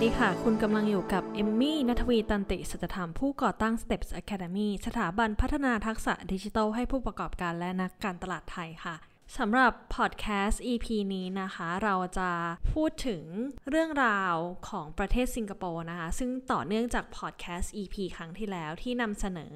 สดีค่ะ คุณกำลังอยู่กับเอมมี่นัทวีตันติสัจธรรมผู้ก่อตั้ง Steps Academy สถาบันพัฒนาทักษะดิจิทัลให้ผู้ประกอบการและนักการตลาดไทยค่ะสำหรับพอดแคสต์ EP นี้นะคะ เราจะพูดถึงเรื่องราวของประเทศสิงคโปร์นะคะ ซึ่งต่อเนื่องจากพอดแคสต์ EP ครั้งที่แล้วที่นำเสนอ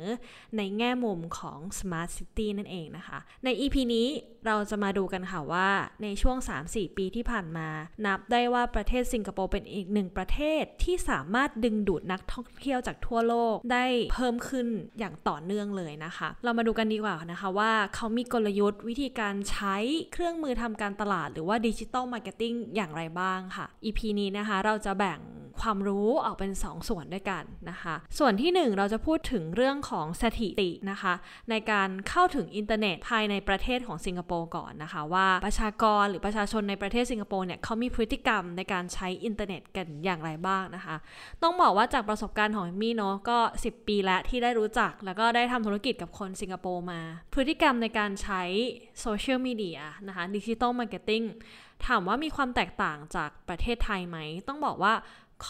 ในแง่มุมของ Smart City นั่นเองนะคะ ใน EP นี้ เราจะมาดูกันค่ะว่าในช่วง 3-4 ปีที่ผ่านมา นับได้ว่าประเทศสิงคโปร์เป็นอีกหนึ่งประเทศที่สามารถดึงดูดนักท่องเที่ยวจากทั่วโลกได้เพิ่มขึ้นอย่างต่อเนื่องเลยนะคะ เรามาดูกันดีกว่านะคะว่าเขามีกลยุทธ์วิธีการใช้เครื่องมือทำการตลาดหรือว่า digital marketing อย่างไรบ้างค่ะ EP นี้นะคะเราจะแบ่ง ความรู้ออกเป็น 2 ส่วนด้วยกันนะคะ ส่วนที่ 1 เราจะพูดถึงเรื่องของสถิตินะคะ ในการเข้าถึงอินเทอร์เน็ตภายในประเทศของสิงคโปร์ก่อนนะคะ ว่าประชากรหรือประชาชนในประเทศสิงคโปร์เนี่ยเขามีพฤติกรรมในการใช้อินเทอร์เน็ตกันอย่างไรบ้างนะคะ ต้องบอกว่าจากประสบการณ์ของมี่เนาะก็ 10 ปีแล้วที่ได้รู้จัก แล้วก็ได้ทำธุรกิจกับคนสิงคโปร์มา พฤติกรรมในการใช้โซเชียลมีเดียนะคะ digital marketing ถามว่ามีความแตกต่างจากประเทศไทยไหม ต้องบอกว่า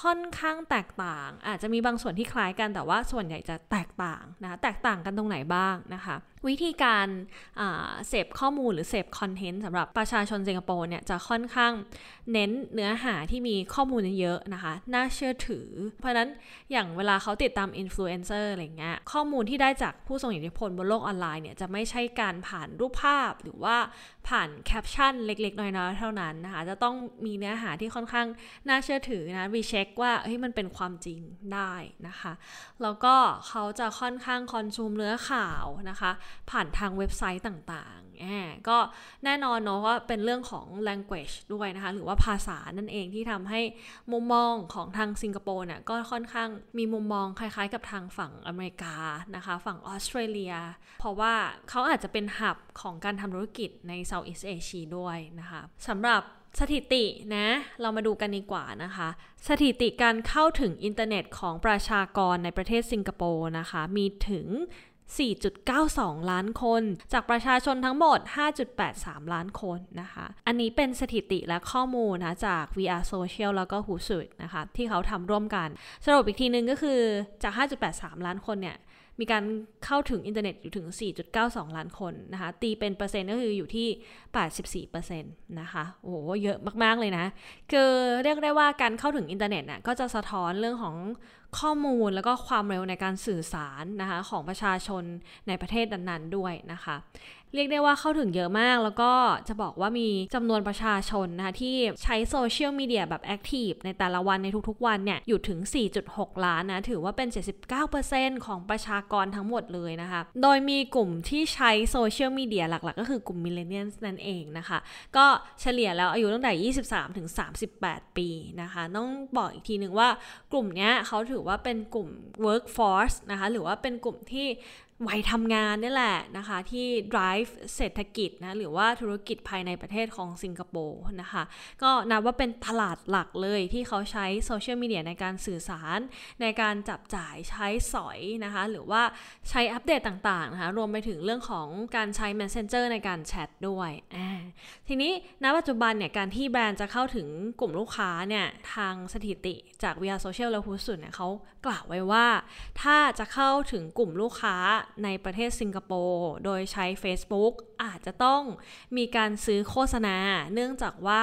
ค่อนข้างแตกต่าง อาจจะมีบางส่วนที่คล้ายกันแต่ว่าส่วนใหญ่จะแตกต่างนะคะแตกต่างกันตรงไหนบ้างนะคะ วิธีการเสพข้อมูลหรือเสพคอนเทนต์สำหรับประชาชนสิงคโปร์เนี่ยจะค่อนข้างเน้นเนื้อหาที่มีข้อมูลเยอะนะคะ น่าเชื่อถือ เพราะนั้นอย่างเวลาเขาติดตามอินฟลูเอนเซอร์อะไรเงี้ยข้อมูลที่ได้จากผู้ทรงอิทธิพลบนโลกออนไลน์เนี่ยจะไม่ใช่การผ่านรูปภาพหรือว่าผ่านแคปชั่นเล็กๆ น้อยๆ เท่านั้นนะคะ จะต้องมีเนื้อหาที่ค่อนข้างน่าเชื่อถือนะ recheck ว่าเฮ้ยมันเป็นความจริงได้นะคะ แล้วก็เขาจะค่อนข้างคอนซูมเนื้อข่าวนะคะผ่านทางเว็บไซต์ต่างๆแอบก็แน่นอนเนาะว่าเป็นเรื่องของ language ด้วยนะคะ หรือว่าภาษานั่นเองที่ทำให้มุมมองของทางสิงคโปร์เนี่ยก็ค่อนข้างมีมุมมองคล้ายๆ กับทางฝั่งอเมริกานะคะ ฝั่งออสเตรเลีย เพราะว่าเขาอาจจะเป็นหับของการทำธุรกิจในเซาท์อีสเอเชียด้วยนะคะสำหรับสถิตินะ เรามาดูกันดีกว่านะคะ สถิติการเข้าถึงอินเทอร์เน็ตของประชากรในประเทศสิงคโปร์นะคะ มีถึง 4.92 ล้านคน จากประชาชนทั้งหมด 5.83 ล้านคนนะคะ อันนี้เป็นสถิติและข้อมูลนะจาก We Are Social แล้วก็ h o o s u นะคะ ที่เขาทำร่วมกัน สรุปอีกทีนึงก็คือจาก 5.83 ล้านคนเนี่ย มีการเข้าถึงอินเทอร์เน็ตอยู่ถึง 4.92 ล้านคนนะคะ ตีเป็นเปอร์เซ็นต์ก็คืออยู่ที่ 84%นะคะ โอ้โห เยอะมาก ๆ เลยนะ คือเรียกได้ว่าการเข้าถึงอินเทอร์เน็ตน่ะก็จะสะท้อนเรื่องของข้อมูลแล้วก็ความเร็วในการสื่อสารนะคะของประชาชนในประเทศนั้นๆด้วยนะคะ เรียกได้ว่าเข้าถึงเยอะมาก แล้วก็จะบอกว่ามีจำนวนประชาชนนะคะที่ใช้โซเชียลมีเดียแบบ active ในแต่ละวันในทุกๆวันเนี่ยอยู่ถึง 4.6 ล้านนะ ถือว่าเป็น 79%ของประชากรทั้งหมดเลยนะคะ โดยมีกลุ่มที่ใช้โซเชียลมีเดียหลักๆ ก็คือกลุ่ม millennial นั่นเองนะคะ ก็เฉลี่ยแล้วอายุตั้งแต่ 23 ถึง 38 ปีนะคะ ต้องบอกอีกทีหนึ่งว่ากลุ่มนี้เขาถือว่าเป็นกลุ่ม workforce นะคะ หรือว่าเป็นกลุ่มที่วัยทำงานนี่แหละนะคะ ที่ drive เศรษฐกิจนะหรือว่าธุรกิจภายในประเทศของสิงคโปร์นะคะ ก็นับว่าเป็นตลาดหลักเลยที่เขาใช้โซเชียลมีเดียในการสื่อสารในการจับจ่ายใช้สอยนะคะ หรือว่าใช้อัปเดตต่างๆนะคะรวมไปถึงเรื่องของการใช้ Messenger ในการแชทด้วย ทีนี้ณปัจจุบันเนี่ยการที่แบรนด์จะเข้าถึงกลุ่มลูกค้าเนี่ยทางสถิติ จาก VR Social และ h o o s u เนี่ยเขากล่าวไว้ว่า ถ้าจะเข้าถึงกลุ่มลูกค้าในประเทศสิงคโปร์โดยใช้ Facebook อาจจะต้องมีการซื้อโฆษณา เนื่องจากว่า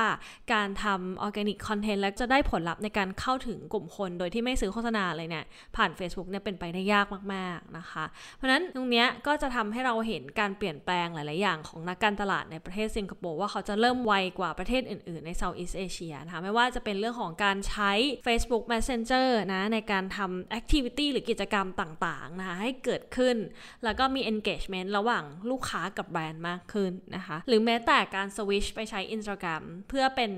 การทำออร์แกนิกคอนเทนต์แล้วจะได้ผลลัพธ์ในการเข้าถึงกลุ่มคนโดยที่ไม่ซื้อโฆษณาเลยเนี่ย ผ่าน Facebook เนี่ยเป็นไปได้ยากมากๆนะคะ เพราะฉะนั้นตรงนี้ก็จะทำให้เราเห็นการเปลี่ยนแปลงหลาย ๆ อย่างของนักการตลาดในประเทศสิงคโปร์ว่าเขาจะเริ่มไวกว่าประเทศอื่น ๆ ในเซาท์อีสเอเชียนะคะไม่ว่าจะเป็นเรื่องของการใช้ Facebook Messenger นะในการทำ activity หรือกิจกรรมต่างๆนะคะให้เกิดขึ้น แล้วก็มี engagement ระหว่างลูกค้ากับแบรนด์มากขึ้นนะคะ หรือแม้แต่การสวิชไปใช้ Instagram เพื่อเป็น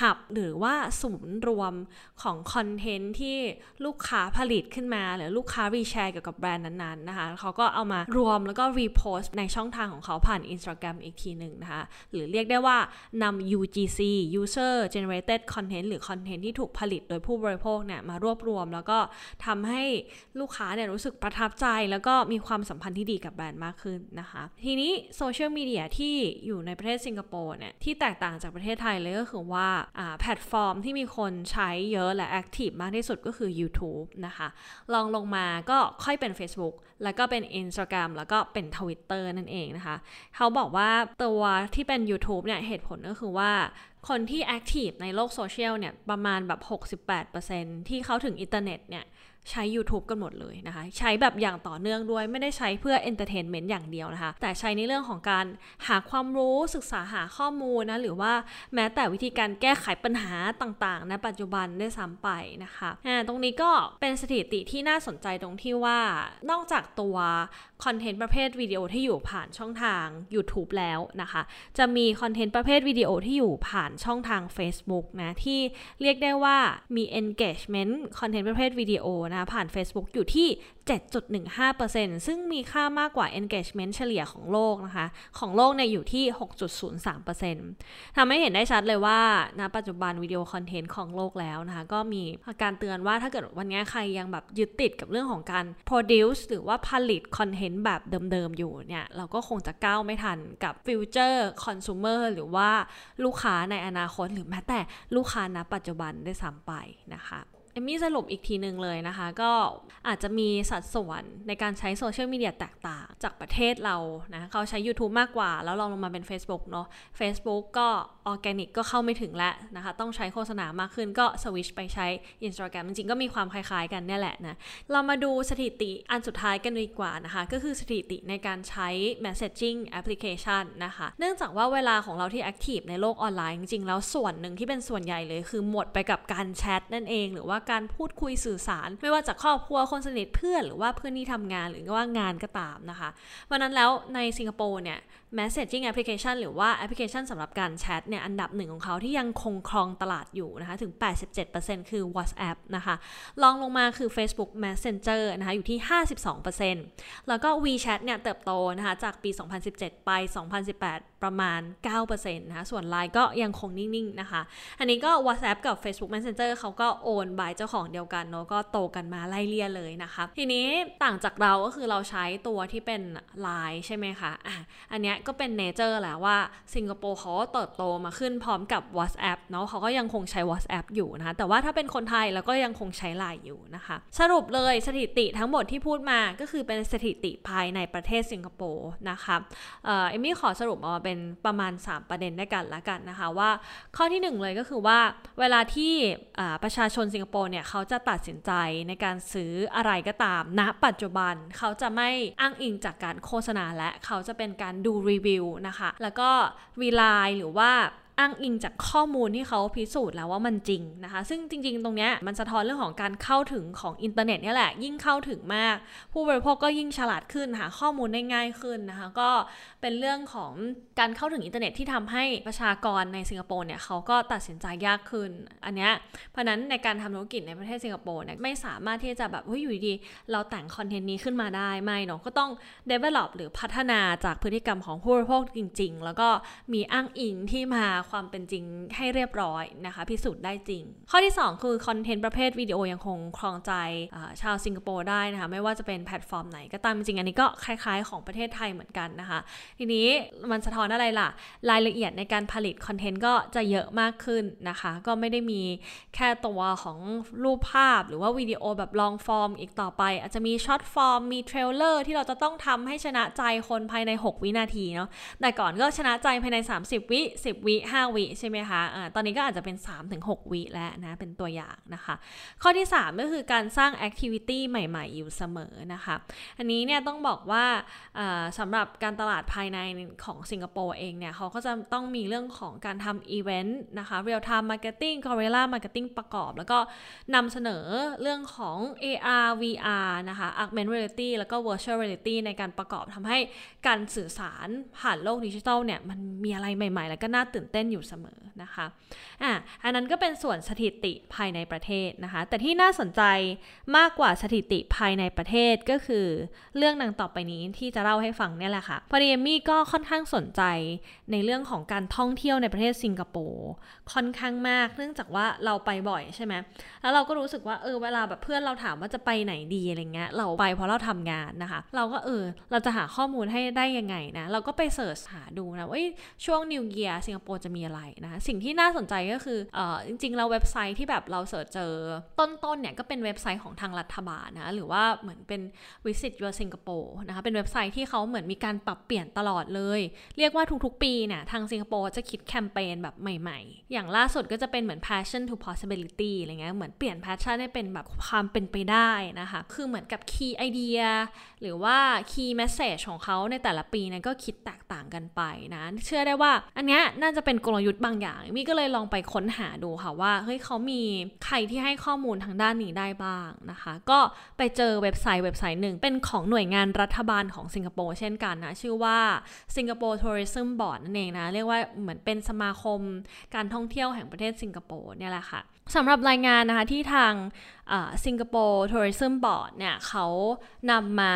hub หรือว่าศูนย์รวมของคอนเทนต์ที่ลูกค้าผลิตขึ้นมา หรือลูกค้า reshare เกี่ยวกับแบรนด์นั้นๆนะคะเขาก็เอามารวมแล้วก็ repost ในช่องทางของเขาผ่าน Instagram อีกทีหนึ่งนะคะ หรือเรียกได้ว่านำ UGC User Generated Content หรือคอนเทนต์ที่ถูกผลิตโดยผู้บริโภคเนี่ยมารวบรวม แล้วก็ทำให้ลูกค้าเนี่ยรู้สึกประทับใจ แล้วก็มีความความสัมพันธ์ที่ดีกับแบรนด์มากขึ้นนะคะ ทีนี้โซเชียลมีเดียที่อยู่ในประเทศสิงคโปร์เนี่ยที่แตกต่างจากประเทศไทยเลยก็คือว่าแพลตฟอร์มที่มีคนใช้เยอะและ active มากที่สุดก็คือ YouTube นะคะรองลงมาก็ค่อยเป็น Facebook แล้วก็เป็น Instagram แล้วก็เป็น Twitter นั่นเองนะคะ เขาบอกว่าตัวที่เป็น YouTube เนี่ยเหตุผลก็คือว่าคนที่ active ในโลกโซเชียลเนี่ยประมาณแบบ 68%ที่เข้าถึงอินเทอร์เน็ตเนี่ยใช้ YouTube กันหมดเลยนะคะ ใช้แบบอย่างต่อเนื่องด้วยไม่ได้ใช้เพื่อ entertainment อย่างเดียวนะคะ แต่ใช้ในเรื่องของการหาความรู้ศึกษาหาข้อมูลนะ หรือว่าแม้แต่วิธีการแก้ไขปัญหาต่างๆ ในปัจจุบันได้ซ้ำไปนะคะตรงนี้ก็เป็นสถิติที่น่าสนใจตรงที่ว่านอกจากตัวคอนเทนต์ประเภทวิดีโอที่อยู่ผ่านช่องทาง YouTube แล้วนะคะ จะมีคอนเทนต์ประเภทวิดีโอที่อยู่ผ่านช่องทาง Facebook นะที่เรียกได้ว่ามี engagement คอนเทนต์ประเภทวิดีโอนะผ่าน Facebook อยู่ที่ 7.15%ซึ่งมีค่ามากกว่า engagement เฉลี่ยของโลกนะคะ ของโลกเนี่ยอยู่ที่ 6.03%ทำให้เห็นได้ชัดเลยว่าณปัจจุบันวิดีโอคอนเทนต์ของโลกแล้วนะคะ ก็มีการเตือนว่าถ้าเกิดวันนี้ใครยังแบบยึดติดกับเรื่องของการ produce หรือว่าผลิตคอนเทนต์แบบเดิมๆอยู่เนี่ย เราก็คงจะก้าวไม่ทันกับ future consumer หรือว่าลูกค้าในอนาคตหรือแม้แต่ลูกค้าณปัจจุบันได้ซ้ำไปนะคะเอมมี่สรุปอีกทีหนึ่งเลยนะคะ ก็อาจจะมีสัดส่วนในการใช้โซเชียลมีเดียแตกต่างจากประเทศเรานะเขาใช้ YouTube มากกว่า แล้วลองลงมาเป็น Facebook เนาะ Facebook ก็ ออร์แกนิกก็เข้าไม่ถึงแล้วนะคะ ต้องใช้โฆษณามากขึ้นก็สวิชไปใช้ Instagram จริงๆ ก็มีความคล้ายๆ กันเนี่ยแหละนะ เรามาดูสถิติอันสุดท้ายกันดีกว่านะคะ ก็คือสถิติในการใช้ messaging application นะคะ เนื่องจากว่าเวลาของเราที่ active ในโลกออนไลน์จริงๆ แล้วส่วนหนึ่งที่เป็นส่วนใหญ่เลย คือหมดไปกับการแชทนั่นเอง หรือว่าการพูดคุยสื่อสาร ไม่ว่าจากครอบครัวคนสนิทเพื่อนหรือว่าเพื่อนที่ทำงานหรือว่างานก็ตามนะคะเพราะนั้นแล้วในสิงคโปร์เนี่ย messaging application หรือว่าแอปพลิเคชันสำหรับการแชทเนี่ยอันดับหนึ่งของเขาที่ยังคงครองตลาดอยู่นะคะถึง 87%คือ WhatsApp นะคะลองลงมาคือ Facebook Messenger นะคะอยู่ที่ 52%แล้วก็ WeChat เนี่ยเติบโตนะคะจากปี 2017 ไป 2018 ประมาณ 9%นะคะส่วน Line ก็ยังคงนิ่งๆนะคะอันนี้ก็ WhatsApp กับ Facebook Messenger เขาก็โอนบายเจ้าของเดียวกันเนาะก็โตกันมาไล่เลี่ยเลยนะคะทีนี้ต่างจากเราก็คือเราใช้ตัวที่เป็น Line ใช่ไหมคะอะอันนี้ก็เป็นเนเจอร์แหละว่าสิงคโปร์เขาเติบโตมาขึ้นพร้อมกับ WhatsApp เนาะเขาก็ยังคงใช้ WhatsApp อยู่นะคะ แต่ว่าถ้าเป็นคนไทยแล้วก็ยังคงใช้ไลน์อยู่นะคะ สรุปเลยสถิติทั้งหมดที่พูดมาก็คือเป็นสถิติภายในประเทศสิงคโปร์นะคะเอมี่ขอสรุปออกมาเป็นประมาณ 3 ประเด็นด้วยกันละกันนะคะว่าข้อที่ 1 เลยก็คือว่าเวลาที่ประชาชนสิงคโปร์เนี่ยเขาจะตัดสินใจในการซื้ออะไรก็ตามณนะปัจจุบันเขาจะไม่อ้างอิงจากการโฆษณาและเขาจะเป็นการดูรีวิวนะคะ แล้วก็ rely หรือว่า อ้างอิงจากข้อมูลที่เขาพิสูจน์แล้วว่ามันจริงนะคะ ซึ่งจริง ๆ ตรงนี้มันสะท้อนเรื่องของการเข้าถึงของอินเทอร์เน็ตนี่แหละ ยิ่งเข้าถึงมาก ผู้บริโภคก็ยิ่งฉลาดขึ้นหาข้อมูลได้ง่ายขึ้นนะคะ ก็เป็นเรื่องของการเข้าถึงอินเทอร์เน็ตที่ทำให้ประชากรในสิงคโปร์เนี่ยเขาก็ตัดสินใจยากขึ้น อันนี้เพราะนั้นในการทำธุรกิจในประเทศสิงคโปร์เนี่ยไม่สามารถที่จะแบบเฮ้ยอยู่ดีเราแต่งคอนเทนต์นี้ขึ้นมาได้ไม่เนาะก็ต้อง develop หรือพัฒนาจากพฤติกรรมของผู้บริโภคจริง ๆ แล้วก็มีอ้างอิงที่มาความเป็นจริงให้เรียบร้อยนะคะ พิสูจน์ได้จริง ข้อที่ 2 คือคอนเทนต์ประเภทวิดีโอยังคงครองใจชาวสิงคโปร์ได้นะคะ ไม่ว่าจะเป็นแพลตฟอร์มไหนก็ตามจริงอันนี้ก็คล้ายๆ ของประเทศไทยเหมือนกันนะคะ ทีนี้มันสะท้อนอะไรล่ะ รายละเอียดในการผลิตคอนเทนต์ก็จะเยอะมากขึ้นนะคะ ก็ไม่ได้มีแค่ตัวของรูปภาพหรือว่าวิดีโอแบบ long form อีกต่อไป อาจจะมี short form มี trailer ที่เราจะต้องทำให้ชนะใจคนภายใน 6 วินาทีเนาะแต่ก่อนก็ชนะใจภายใน 30 วิ 10 วิ5 วิใช่ไหมคะะตอนนี้ก็อาจจะเป็น 3-6 วิแล้วนะ เป็นตัวอย่างนะคะ ข้อที่ 3 ก็คือการสร้าง activity ใหม่ๆ อยู่เสมอนะคะ อันนี้เนี่ยต้องบอกว่าสำหรับการตลาดภายในของสิงคโปร์เองเนี่ยเขาก็จะต้องมีเรื่องของการทำอีเวนต์นะคะ real time marketing guerrilla marketing ประกอบ แล้วก็นำเสนอเรื่องของ AR VR นะคะ augmented reality แล้วก็ virtual reality ในการประกอบทำให้การสื่อสารผ่านโลกดิจิทัลเนี่ยมันมีอะไรใหม่ ๆ แล้วก็น่าตื่นเต้นนอยู่เสมอนะคะอะอันนั้นก็เป็นส่วนสถิติภายในประเทศนะคะ แต่ที่น่าสนใจมากกว่าสถิติภายในประเทศก็คือเรื่องดังต่อไปนี้ที่จะเล่าให้ฟังเนี่ยแหละค่ะพอดีเอมี่ก็ค่อนข้างสนใจในเรื่องของการท่องเที่ยวในประเทศสิงคโปร์ค่อนข้างมาก เนื่องจากว่าเราไปบ่อยใช่ไหมแล้วเราก็รู้สึกว่าเออเวลาแบบเพื่อนเราถามว่าจะไปไหนดีอะไรเงี้ยเราไปเพราะเราทำงานนะคะ เราก็เออเราจะหาข้อมูลให้ได้ยังไงนะเราก็ไปเสิร์ชหาดูนะว่าช่วงนิวเยียร์สิงคโปร์จะมีอะไรนะสิ่งที่น่าสนใจก็คืออจริงๆเราเว็บไซต์ที่แบบเราเสิร์ชเจอต้นๆเนี่ยก็เป็นเว็บไซต์ของทางรัฐบาลนะหรือว่าเหมือนเป็น Visit Your Singapore นะคะเป็นเว็บไซต์ที่เขาเหมือนมีการปรับเปลี่ยนตลอดเลย เรียกว่าทุกๆปีเนี่ยทางสิงคโปร์จะคิดแคมเปญแบบใหม่ๆ อย่างล่าสุดก็จะเป็นเหมือน passion to possibility อะไรเงี้ยเหมือนเปลี่ยน passion ให้เป็นแบบความเป็นไปได้นะคะคือเหมือนกับ key idea หรือว่า key message ของเขาในแต่ละปีเนี่ยก็คิดแตกต่างกันไปนะ เชื่อได้ว่าอันเนี้ยน่าจะเป็นกลยุทธ์บางอย่างมี่ก็เลยลองไปค้นหาดูค่ะว่าเฮ้ยเขามีใครที่ให้ข้อมูลทางด้านนี้ได้บ้างนะคะ ก็ไปเจอเว็บไซต์เว็บไซต์หนึ่งเป็นของหน่วยงานรัฐบาลของสิงคโปร์เช่นกันนะ ชื่อว่า Singapore Tourism Board นั่นเองนะ เรียกว่าเหมือนเป็นสมาคมการท่องเที่ยวแห่งประเทศสิงคโปร์เนี่ยแหละค่ะสำหรับรายงานนะคะที่ทาง Singapore Tourism Board เนี่ยเขานำมา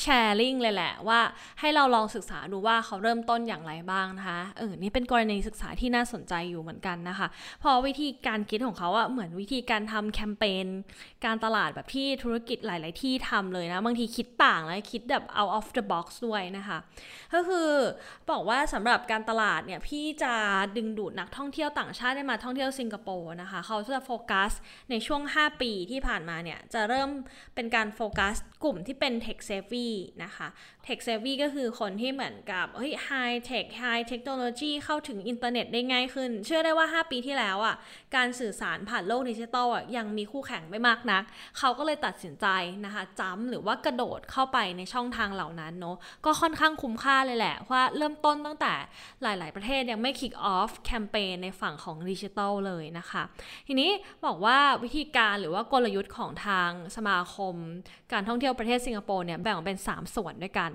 แชร์ลิงเลยแหละว่าให้เราลองศึกษาดูว่าเขาเริ่มต้นอย่างไรบ้างนะคะเออนี่เป็นกรณีศึกษาที่น่าสนใจอยู่เหมือนกันนะคะเพราะวิธีการคิดของเขาอะเหมือนวิธีการทำแคมเปญการตลาดแบบที่ธุรกิจหลาย ๆ ที่ทำเลยนะ บางทีคิดต่างและคิดแบบ out of the box ด้วยนะคะ ก็คือบอกว่าสำหรับการตลาดเนี่ยพี่จะดึงดูดนักท่องเที่ยวต่างชาติได้มาท่องเที่ยวสิงคโปร์นะคะ เขาจะโฟกัสในช่วง 5 ปีที่ผ่านมาเนี่ยจะเริ่มเป็นการโฟกัส กลุ่มที่เป็น tech savvy นะคะ tech savvy ก็คือคนที่เหมือนกับเฮ้ย high tech high technology เข้าถึงอินเทอร์เน็ตได้ง่ายขึ้น เชื่อได้ว่า 5 ปีที่แล้วอะ การสื่อสารผ่านโลกดิจิตอลอะยังมีคู่แข่งไม่มากนัก เขาก็เลยตัดสินใจนะคะจ้ำหรือว่ากระโดดเข้าไปในช่องทางเหล่านั้นเนาะก็ค่อนข้างคุ้มค่าเลยแหละ ว่าเริ่มต้นตั้งแต่หลาย ๆ ประเทศยังไม่ kick off แคมเปญในฝั่งของดิจิตอลเลยนะคะ ทีนี้บอกว่าวิธีการหรือว่ากลยุทธ์ของทางสมาคม การท่องเที่ยวประเทศสิงคโปร์เนี่ยแบ่งออกเป็น 3 ส่วนด้วยกัน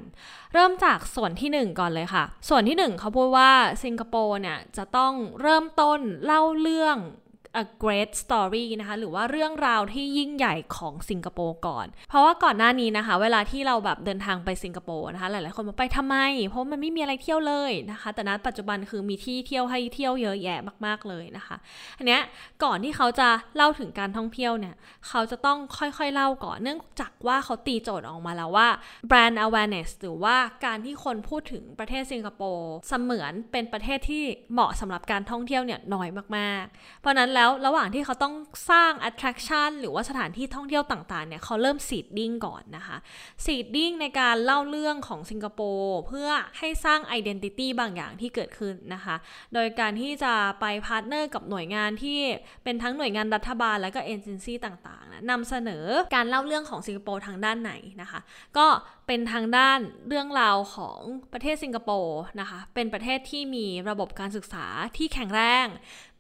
เริ่มจากส่วนที่ 1 ก่อนเลยค่ะ ส่วนที่ 1เขาพูดว่าสิงคโปร์เนี่ยจะต้องเริ่มต้นเล่าเรื่อง a great story นะคะ หรือว่าเรื่องราวที่ยิ่งใหญ่ของสิงคโปร์ก่อน เพราะว่าก่อนหน้านี้นะคะ เวลาที่เราแบบเดินทางไปสิงคโปร์นะคะ หลายๆ คนมาไปทำไม เพราะมันไม่มีอะไรเที่ยวเลยนะคะ แต่ณปัจจุบันคือมีที่เที่ยวให้เที่ยวเยอะแยะมาก ๆ เลยนะคะ อันเนี้ยก่อนที่เขาจะเล่าถึงการท่องเที่ยวเนี่ย เขาจะต้องค่อยๆ เล่าก่อน เนื่องจากว่าเขาตีโจทย์ออกมาแล้วว่า brand awareness หรือว่าการที่คนพูดถึงประเทศสิงคโปร์เสมือนเป็นประเทศที่เหมาะสำหรับการท่องเที่ยวเนี่ยน้อยมากๆ เพราะนั้นแล้วแล้วระหว่างที่เขาต้องสร้าง attraction หรือว่าสถานที่ท่องเที่ยวต่างๆเนี่ยเขาเริ่ม seeding ก่อนนะคะ seeding ในการเล่าเรื่องของสิงคโปร์เพื่อให้สร้าง identity บางอย่างที่เกิดขึ้นนะคะ โดยการที่จะไปพาร์ทเนอร์กับหน่วยงานที่เป็นทั้งหน่วยงานรัฐบาลและก็เอเจนซี่ต่างๆนะนำเสนอการเล่าเรื่องของสิงคโปร์ทางด้านไหนนะคะ ก็ เป็นทางด้านเรื่องราวของประเทศสิงคโปร์นะคะ เป็นประเทศที่มีระบบการศึกษาที่แข็งแรง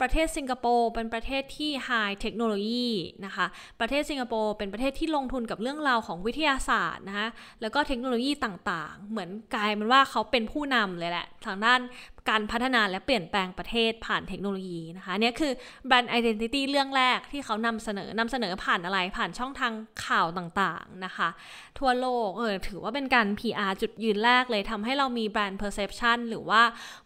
ประเทศสิงคโปร์เป็นประเทศที่ high technology นะคะ ประเทศสิงคโปร์เป็นประเทศที่ลงทุนกับเรื่องราวของวิทยาศาสตร์นะคะ แล้วก็เทคโนโลยีต่างๆ เหมือนกลายเป็นว่าเขาเป็นผู้นำเลยแหละ ทางด้าน การพัฒนาและเปลี่ยนแปลงประเทศผ่านเทคโนโลยีนะคะเนี่ยคือแบรนด์ไอดีนิตี้เรื่องแรกที่เขานำเสนอนำเสนอผ่านอะไรผ่านช่องทางข่าวต่างๆนะคะ ทั่วโลกเออถือว่าเป็นการ PR จุดยืนแรกเลยทำให้เรามีแบรนด์ perception หรือว่า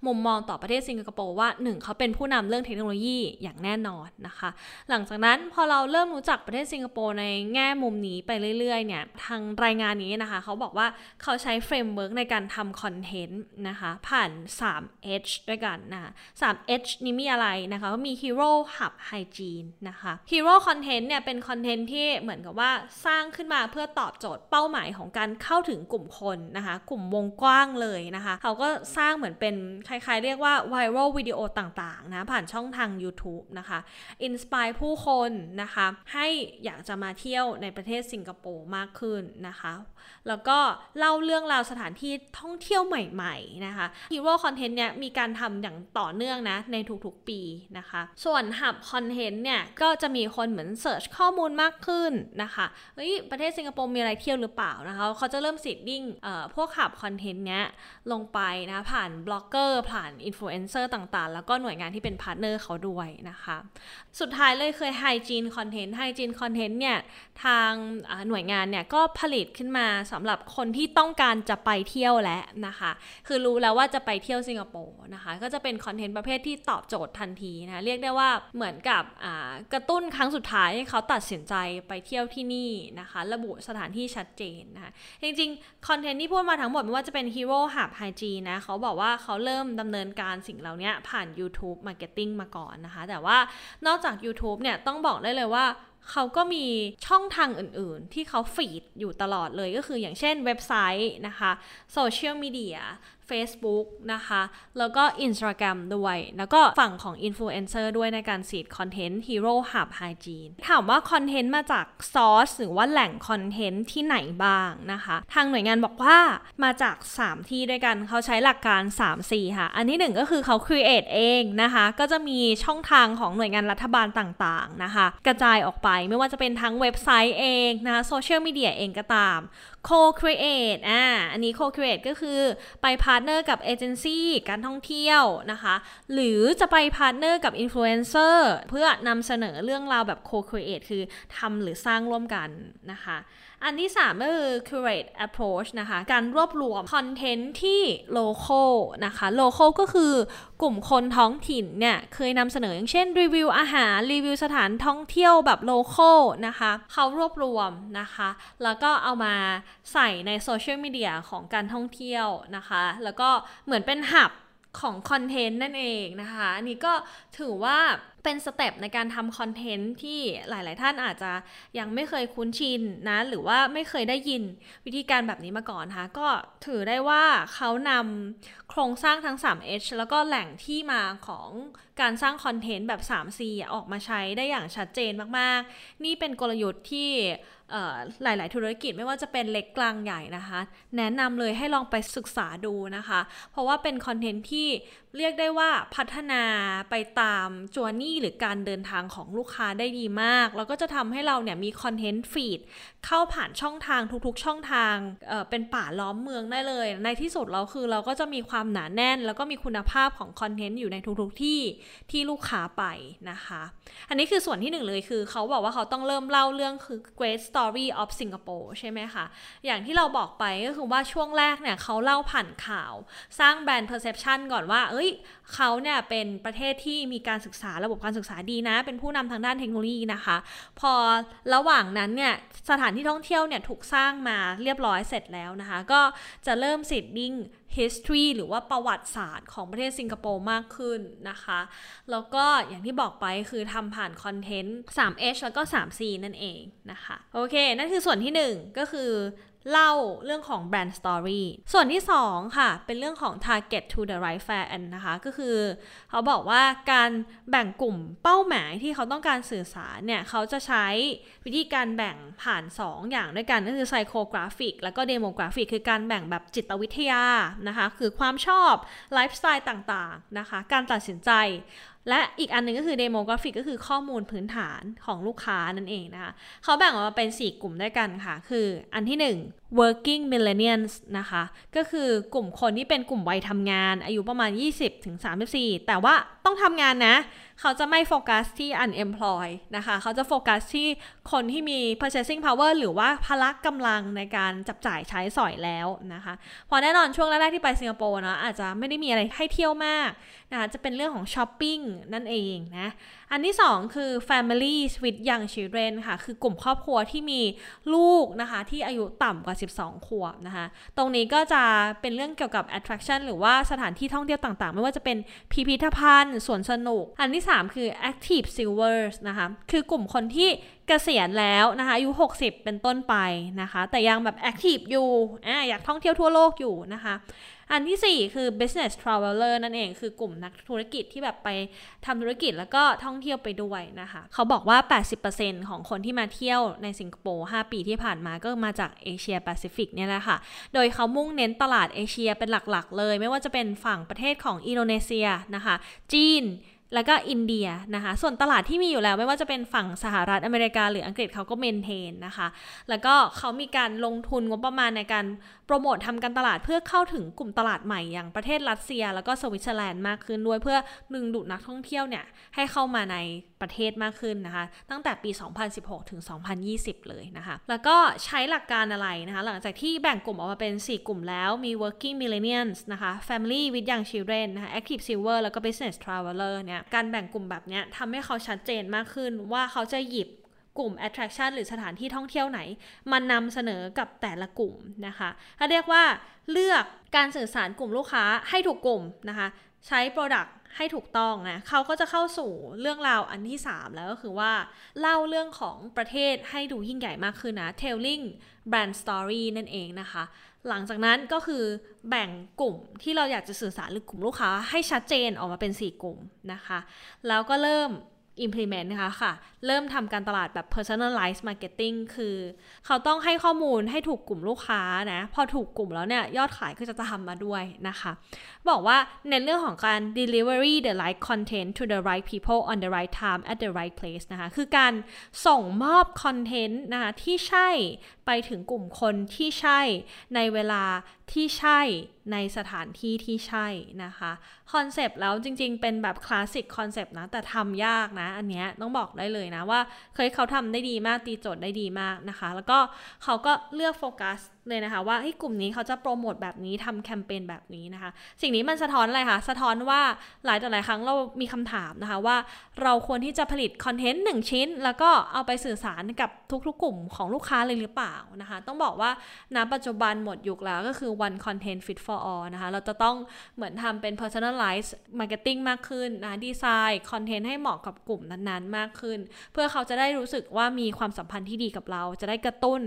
มุมมองต่อประเทศสิงคโปร์ว่าหนึ่งเขาเป็นผู้นำเรื่องเทคโนโลยีอย่างแน่นอนนะคะ หลังจากนั้นพอเราเริ่มรู้จักประเทศสิงคโปร์ในแง่มุมนี้ไปเรื่อยๆเนี่ยทางรายงานนี้นะคะ เขาบอกว่าเขาใช้ framework ในการทำคอนเทนต์นะคะผ่าน 3 H ด้วยกันนะ3 H นี้มีอะไรนะคะก็มี Hero Hub Hygiene นะคะ Hero Content เนี่ยเป็นคอนเทนต์ที่เหมือนกับว่าสร้างขึ้นมาเพื่อตอบโจทย์เป้าหมายของการเข้าถึงกลุ่มคนนะคะกลุ่มวงกว้างเลยนะคะเขาก็สร้างเหมือนเป็นคล้ายๆ เรียกว่า viral วิดีโอต่างๆนะผ่านช่องทาง YouTube นะคะ inspire ผู้คนนะคะให้อยากจะมาเที่ยวในประเทศสิงคโปร์มากขึ้นนะคะ แล้วก็เล่าเรื่องราวสถานที่ท่องเที่ยวใหม่ๆนะคะ Hero Content เนี่ยมีการทำอย่างต่อเนื่องนะในทุกๆปีนะคะ ส่วน Hub Content เนี่ยก็จะมีคนเหมือน search ข้อมูลมากขึ้นนะคะเฮ้ยประเทศสิงคโปร์มีอะไรเที่ยวหรือเปล่านะคะเขาจะเริ่ม seeding พวก Hub Content เนี้ยลงไปนะผ่านบล็อกเกอร์ผ่านอินฟลูเอนเซอร์ต่างๆ แล้วก็หน่วยงานที่เป็นพาร์ทเนอร์เขาด้วยนะคะ สุดท้ายเลยคือ Hygiene Content Hygiene Content เนี่ยทางหน่วยงานเนี่ยก็ผลิตขึ้นมาสำหรับคนที่ต้องการจะไปเที่ยวแล้วนะคะ คือรู้แล้วว่าจะไปเที่ยวสิงคโปร์นะคะ ก็จะเป็นคอนเทนต์ประเภทที่ตอบโจทย์ทันทีนะ เรียกได้ว่าเหมือนกับกระตุ้นครั้งสุดท้ายให้เขาตัดสินใจไปเที่ยวที่นี่นะคะ ระบุสถานที่ชัดเจนนะคะ จริงๆ คอนเทนต์ที่พูดมาทั้งหมดไม่ว่าจะเป็น Hero Hub Hygiene นะเขาบอกว่าเขาเริ่มดำเนินการสิ่งเหล่านี้ผ่าน YouTube Marketing มาก่อนนะคะ แต่ว่านอกจาก YouTube เนี่ยต้องบอกได้เลยว่าเขาก็มีช่องทางอื่นๆ ที่เขา feed อยู่ตลอดเลยก็คืออย่างเช่นเว็บไซต์นะคะโซเชียลมีเดีย Facebook นะคะ แล้วก็ Instagram ด้วย แล้วก็ฝั่งของอินฟลูเอนเซอร์ด้วยในการ seed คอนเทนต์ Hero Hub Hygiene ถามว่าคอนเทนต์มาจากซอสหรือว่าแหล่งคอนเทนต์ที่ไหนบ้างนะคะ ทางหน่วยงานบอกว่ามาจาก 3 ที่ด้วยกันเขาใช้หลักการ 3C ค่ะ อันที่ 1 ก็คือเขา create เองนะคะ ก็จะมีช่องทางของหน่วยงานรัฐบาลต่างๆนะคะ กระจายออกไปไม่ว่าจะเป็นทั้งเว็บไซต์เองนะคะโซเชียลมีเดียเองก็ตาม co-create อ่า อันนี้ co-create ก็คือไปพาร์ทเนอร์กับเอเจนซี่การท่องเที่ยวนะคะ หรือจะไปพาร์ทเนอร์กับอินฟลูเอนเซอร์เพื่อนำเสนอเรื่องราวแบบ co-create คือทำหรือสร้างร่วมกันนะคะ อันที่3ก็คือ curate approach นะคะ การรวบรวมคอนเทนต์ที่ local นะคะ local ก็คือกลุ่มคนท้องถิ่นเนี่ย เคยนำเสนออย่างเช่น รีวิวอาหาร รีวิวสถานท่องเที่ยวแบบ local นะคะ เขารวบรวมนะคะ แล้วก็เอามาใส่ในโซเชียลมีเดียของการท่องเที่ยวนะคะ แล้วก็เหมือนเป็นหับ ของคอนเทนต์นั่นเองนะคะ อันนี้ก็ถือว่าเป็นสเต็ปในการทำคอนเทนต์ที่หลาย ๆ ท่านอาจจะยังไม่เคยคุ้นชินนะ หรือว่าไม่เคยได้ยินวิธีการแบบนี้มาก่อนนะคะ ก็ถือได้ว่าเขานำโครงสร้างทั้ง 3H แล้วก็แหล่งที่มาของการสร้างคอนเทนต์แบบ 3C ออกมาใช้ได้อย่างชัดเจนมาก ๆ นี่เป็นกลยุทธ์ที่ หลาย ๆ ธุรกิจไม่ว่าจะเป็นเล็กกลางใหญ่นะคะ แนะนำเลยให้ลองไปศึกษาดูนะคะ เพราะว่าเป็นคอนเทนต์ที่เรียกได้ว่าพัฒนาไปตามจวนี่หรือการเดินทางของลูกค้าได้ดีมาก แล้วก็จะทำให้เราเนี่ยมีคอนเทนต์ฟีดเข้าผ่านช่องทางทุก ๆ ช่องทางเเป็นป่าล้อมเมืองได้เลย ในที่สุดเราคือเราก็จะมีความหนาแน่น แล้วก็มีคุณภาพของคอนเทนต์อยู่ในทุก ๆ ที่ที่ลูกค้าไปนะคะ อันนี้คือส่วนที่หนึ่งเลยคือเขาบอกว่าเขาต้องเริ่มเล่าเรื่องคือ Great Story of Singapore ใช่ไหมคะ อย่างที่เราบอกไปก็คือว่าช่วงแรกเนี่ยเขาเล่าผ่านข่าว สร้างแบรนด์ perception ก่อนว่า เอ้ย เขาเนี่ยเป็นประเทศที่มีการศึกษาระบบการศึกษาดีนะ เป็นผู้นำทางด้านเทคโนโลยีนะคะ พอระหว่างนั้นเนี่ยสถานที่ท่องเที่ยวเนี่ยถูกสร้างมาเรียบร้อยเสร็จแล้วนะคะ ก็จะเริ่ม seeding history หรือว่าประวัติศาสตร์ของประเทศสิงคโปร์มากขึ้นนะคะ แล้วก็อย่างที่บอกไปคือทำผ่านคอนเทนต์ 3H แล้วก็ 3C นั่นเองนะคะ โอเค นั่นคือส่วนที่ 1 ก็คือ เล่าเรื่องของ brand story ส่วนที่ 2 ค่ะ เป็นเรื่องของ target to the right fan นะคะ ก็คือ เขาบอกว่าการแบ่งกลุ่มเป้าหมายที่เขาต้องการสื่อสารเนี่ย เขาจะใช้วิธีการแบ่งผ่าน 2 อย่างด้วยกันก็คือ psychographic แล้วก็ demographic คือการแบ่งแบบจิตวิทยานะคะ คือความชอบ ไลฟ์สไตล์ต่างๆนะคะ การตัดสินใจและอีกอันหนึ่งก็คือ demographic ก็คือข้อมูลพื้นฐานของลูกค้านั่นเองนะคะ เขาแบ่งออกมาเป็น 4 กลุ่มด้วยกันค่ะ คืออันที่ 1 working millennials นะคะ ก็คือกลุ่มคนที่เป็นกลุ่มวัยทำงาน อายุประมาณ 20-34 แต่ว่าต้องทำงานนะ เขาจะไม่โฟกัสที่ unemployed นะคะ เขาจะโฟกัสที่คนที่มี purchasing power หรือว่าพละกำลังในการจับจ่ายใช้สอยแล้วนะคะ พอแน่นอนช่วงแรกๆที่ไปสิงคโปร์เนาะอาจจะไม่ได้มีอะไรให้เที่ยวมากนะคะจะเป็นเรื่องของช้อปปิ้งนั่นเองนะ อันที่ 2 คือ family with young children ค่ะ คือกลุ่มครอบครัวที่มีลูกนะคะที่อายุต่ำกว่า12 ขวบนะคะ ตรงนี้ก็จะเป็นเรื่องเกี่ยวกับ attraction หรือว่าสถานที่ท่องเที่ยวต่างๆ ไม่ว่าจะเป็นพิพิธภัณฑ์สวนสนุก อันที่ 3 คือ active silvers นะคะ คือกลุ่มคนที่เกษียณแล้วนะคะอายุ 60 เป็นต้นไปนะคะ แต่ยังแบบ active อยู่ออยากท่องเที่ยวทั่วโลกอยู่นะคะ อันที่ 4 คือ business traveler นั่นเองคือกลุ่มนักธุรกิจที่แบบไปทำธุรกิจแล้วก็ท่องเที่ยวไปด้วยนะคะ เขาบอกว่า 80%ของคนที่มาเที่ยวในสิงคโปร์ 5 ปีที่ผ่านมาก็มาจากเอเชียแปซิฟิกเนี่ยแหละค่ะ โดยเขามุ่งเน้นตลาดเอเชียเป็นหลักๆ เลย ไม่ว่าจะเป็นฝั่งประเทศของอินโดนีเซียนะคะ จีน แล้วก็อินเดียนะคะ ส่วนตลาดที่มีอยู่แล้วไม่ว่าจะเป็นฝั่งสหรัฐอเมริกา หรืออังกฤษเขาก็ maintain นะคะ แล้วก็เขามีการลงทุนงบประมาณในการโปรโมททำการตลาดเพื่อเข้าถึงกลุ่มตลาดใหม่อย่างประเทศรัสเซีย แล้วก็สวิตเซอร์แลนด์มากขึ้นด้วยเพื่อดึงดูดนักท่องเที่ยวเนี่ยให้เข้ามาใน ประเทศมากขึ้นนะคะ ตั้งแต่ปี 2016 ถึง 2020 เลยนะคะ แล้วก็ใช้หลักการอะไรนะคะ หลังจากที่แบ่งกลุ่มออกมาเป็น 4 กลุ่มแล้วมี working millennials นะคะ family with young children นะคะ active silver แล้วก็ business traveler เนี่ยการแบ่งกลุ่มแบบเนี้ยทำให้เขาชัดเจนมากขึ้นว่าเขาจะหยิบกลุ่ม attraction หรือสถานที่ท่องเที่ยวไหน มานำเสนอกับแต่ละกลุ่มนะคะถ้าเรียกว่าเลือกการสื่อสารกลุ่มลูกค้าให้ถูกกลุ่มนะคะ ใช้ Product ให้ถูกต้องนะเขาก็จะเข้าสู่เรื่องราวอันที่ 3 แล้วก็คือว่า เล่าเรื่องของประเทศให้ดูยิ่งใหญ่มากขึ้นนะ telling brand story นั่นเองนะคะ หลังจากนั้นก็คือแบ่งกลุ่มที่เราอยากจะสื่อสารหรือกลุ่มลูกค้าให้ชัดเจนออกมาเป็น 4 กลุ่มนะคะ แล้วก็เริ่ม implement นะคะค่ะ เริ่มทำการตลาดแบบ personalized marketing คือ เขาต้องให้ข้อมูลให้ถูกกลุ่มลูกค้านะ พอถูกกลุ่มแล้วเนี่ย ยอดขายก็จะทำมาด้วยนะคะ บอกว่าในเรื่องของการ delivery the right content to the right people on the right time at the right place นะคะ คือการส่งมอบคอนเทนต์นะคะที่ใช่ไปถึงกลุ่มคนที่ใช่ในเวลา ที่ใช่ในสถานที่ที่ใช่นะคะคอนเซปต์แล้วจริงๆ เป็นแบบ classic concept นะ แต่ทำยากนะ อันเนี้ยต้องบอกได้เลยนะว่าเคยเขาทำได้ดีมากตีโจทย์ได้ดีมากนะคะ แล้วก็เขาก็เลือกโฟกัส เลยนะคะ ว่าให้กลุ่มนี้เขาจะโปรโมทแบบนี้ทำแคมเปญแบบนี้นะคะ สิ่งนี้มันสะท้อนอะไรคะสะท้อนว่าหลายต่อหลายครั้งเรามีคำถามนะคะว่าเราควรที่จะผลิตคอนเทนต์หนึ่งชิ้น แล้วก็เอาไปสื่อสารกับทุกๆ กลุ่มของลูกค้าเลยหรือเปล่านะคะ ต้องบอกว่าณปัจจุบันหมดยุคแล้วก็คือ one content fit for all นะคะเราจะต้องเหมือนทำเป็น personalized marketing มากขึ้นนะดีไซน์คอนเทนต์ให้เหมาะกับกลุ่มนั้นๆ มากขึ้น เพื่อเขาจะได้รู้สึกว่ามีความสัมพันธ์ที่ดีกับเรา จะได้กระตุ้น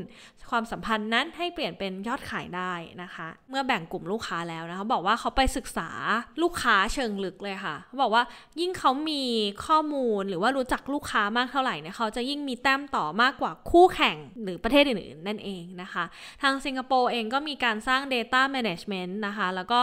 ความสัมพันธ์นั้นให้เปลี่ยนเป็นยอดขายได้นะคะ เมื่อแบ่งกลุ่มลูกค้าแล้วนะคะบอกว่าเขาไปศึกษาลูกค้าเชิงลึกเลยค่ะเขาบอกว่ายิ่งเขามีข้อมูลหรือว่ารู้จักลูกค้ามากเท่าไหร่เนี่ยเขาจะยิ่งมีแต้มต่อมากกว่าคู่แข่งหรือประเทศอื่นๆนั่นเองนะคะ ทางสิงคโปร์เองก็มีการสร้าง Data Management นะคะแล้วก็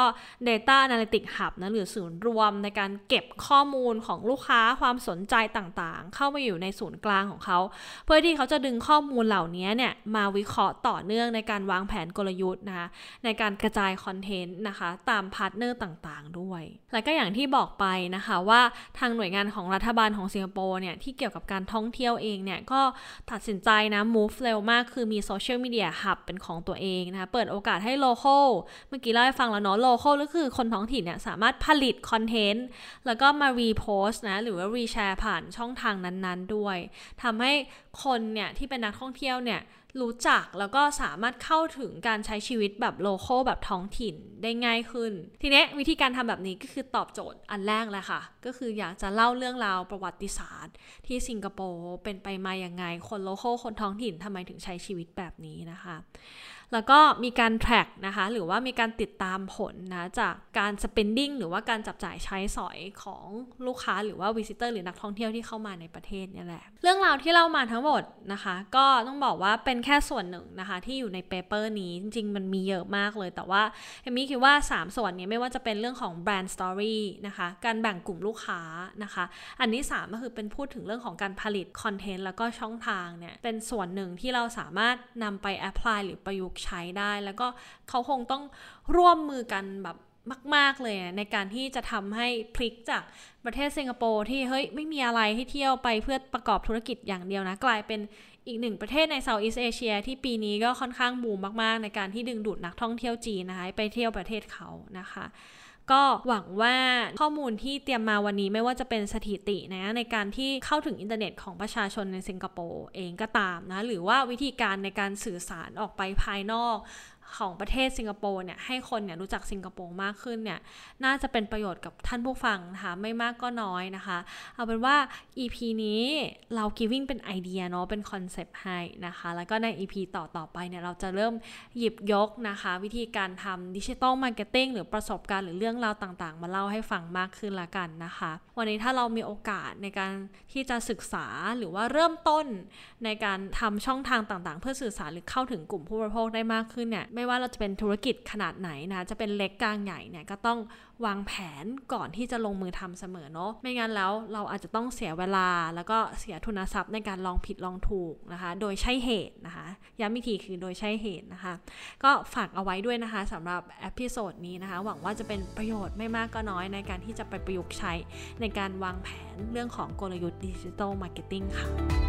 Data Analytics Hub นะหรือศูนย์รวมในการเก็บข้อมูลของลูกค้าความสนใจต่างๆ เข้ามาอยู่ในศูนย์กลางของเขา เพื่อที่เขาจะดึงข้อมูลเหล่านี้เนี่ยมาวิเคราะห์ต่อเนื่องในการวางางแผนกลยุทธ์นะคะในการกระจายคอนเทนต์นะคะตามพาร์ทเนอร์ต่างๆ ด้วย และก็อย่างที่บอกไปนะคะว่าทางหน่วยงานของรัฐบาลของสิงคโปร์เนี่ยที่เกี่ยวกับการท่องเที่ยวเองเนี่ยก็ตัดสินใจนะ move เร็วมากคือมี social media hub เป็นของตัวเองนะคะเปิดโอกาสให้ local เมื่อกี้เล่าให้ฟังแล้วเนาะ local ก็คือคนท้องถิ่นเนี่ยสามารถผลิตคอนเทนต์แล้วก็มา repost นะหรือว่า reshare ผ่านช่องทางนั้นๆด้วยทำให้คนเนี่ยที่เป็นนักท่องเที่ยวเนี่ย รู้จักแล้วก็สามารถเข้าถึงการใช้ชีวิตแบบโลโก้แบบท้องถิ่นได้ง่ายขึ้น ทีนี้วิธีการทำแบบนี้ก็คือตอบโจทย์อันแรกเลยค่ะ ก็คืออยากจะเล่าเรื่องราวประวัติศาสตร์ ที่สิงคโปร์เป็นไปมาอย่างไง คนโลโก้คนท้องถิ่นทำไมถึงใช้ชีวิตแบบนี้นะคะ แล้วก็มีการ track นะคะ หรือว่ามีการติดตามผลนะจากการ spending หรือว่าการจับจ่ายใช้สอยของลูกค้าหรือว่า visitor หรือนักท่องเที่ยวที่เข้ามาในประเทศนี่แหละ เรื่องราวที่เล่ามาทั้งหมดนะคะ ก็ต้องบอกว่าเป็นแค่ส่วนหนึ่งนะคะ ที่อยู่ใน paper นี้จริงๆ มันมีเยอะมากเลย แต่ว่าเอมี่คิดว่า 3 ส่วนนี้ไม่ว่าจะเป็นเรื่องของ brand story นะคะ การแบ่งกลุ่มลูกค้านะคะ อันที่3ก็คือเป็นพูดถึงเรื่องของการผลิตคอนเทนต์แล้วก็ช่องทางเนี่ยเป็นส่วนหนึ่งที่เราสามารถนำไป apply หรือประยุกต์ใช้ได้ แล้วก็เขาคงต้องร่วมมือกันแบบมาก ๆ เลยในการที่จะทำให้พลิกจากประเทศสิงคโปร์ที่เฮ้ยไม่มีอะไรให้เที่ยวไปเพื่อประกอบธุรกิจอย่างเดียวนะ กลายเป็นอีกหนึ่งประเทศใน Southeast Asia ที่ปีนี้ก็ค่อนข้างบูมมาก ๆ ในการที่ดึงดูดนักท่องเที่ยวจีนนะคะไปเที่ยวประเทศเขานะคะ ก็หวังว่าข้อมูลที่เตรียมมาวันนี้ไม่ว่าจะเป็นสถิตินะในการที่เข้าถึงอินเทอร์เน็ตของประชาชนในสิงคโปร์เองก็ตามนะหรือว่าวิธีการในการสื่อสารออกไปภายนอก ของประเทศสิงคโปร์เนี่ยให้คนเนี่ยรู้จักสิงคโปร์มากขึ้นเนี่ยน่าจะเป็นประโยชน์กับท่านผู้ฟังนะคะไม่มากก็น้อยนะคะ เอาเป็นว่า EP นี้เรา giving เป็นไอเดียเนาะเป็นคอนเซปต์ให้นะคะ แล้วก็ใน EP ต่อต่อไปเนี่ยเราจะเริ่มหยิบยกนะคะ วิธีการทำ digital marketing หรือประสบการณ์หรือเรื่องราวต่างๆ มาเล่าให้ฟังมากขึ้นละกันนะคะ วันนี้ถ้าเรามีโอกาสในการที่จะศึกษาหรือว่าเริ่มต้นในการทำช่องทางต่างๆ เพื่อสื่อสารหรือเข้าถึงกลุ่มผู้บริโภคได้มากขึ้นเนี่ยไม่ว่าเราจะเป็นธุรกิจขนาดไหนนะ จะเป็นเล็กกลางใหญ่เนี่ยก็ต้องวางแผนก่อนที่จะลงมือทำเสมอเนาะ ไม่งั้นแล้วเราอาจจะต้องเสียเวลา แล้วก็เสียทุนทรัพย์ในการลองผิดลองถูกนะคะ โดยใช่เหตุนะคะ ย้ำอีกทีคือโดยใช่เหตุนะคะ ก็ฝากเอาไว้ด้วยนะคะสำหรับ episode นี้นะคะ หวังว่าจะเป็นประโยชน์ไม่มากก็น้อยในการที่จะไปประยุกต์ใช้ในการวางแผนเรื่องของกลยุทธ์ digital marketing ค่ะ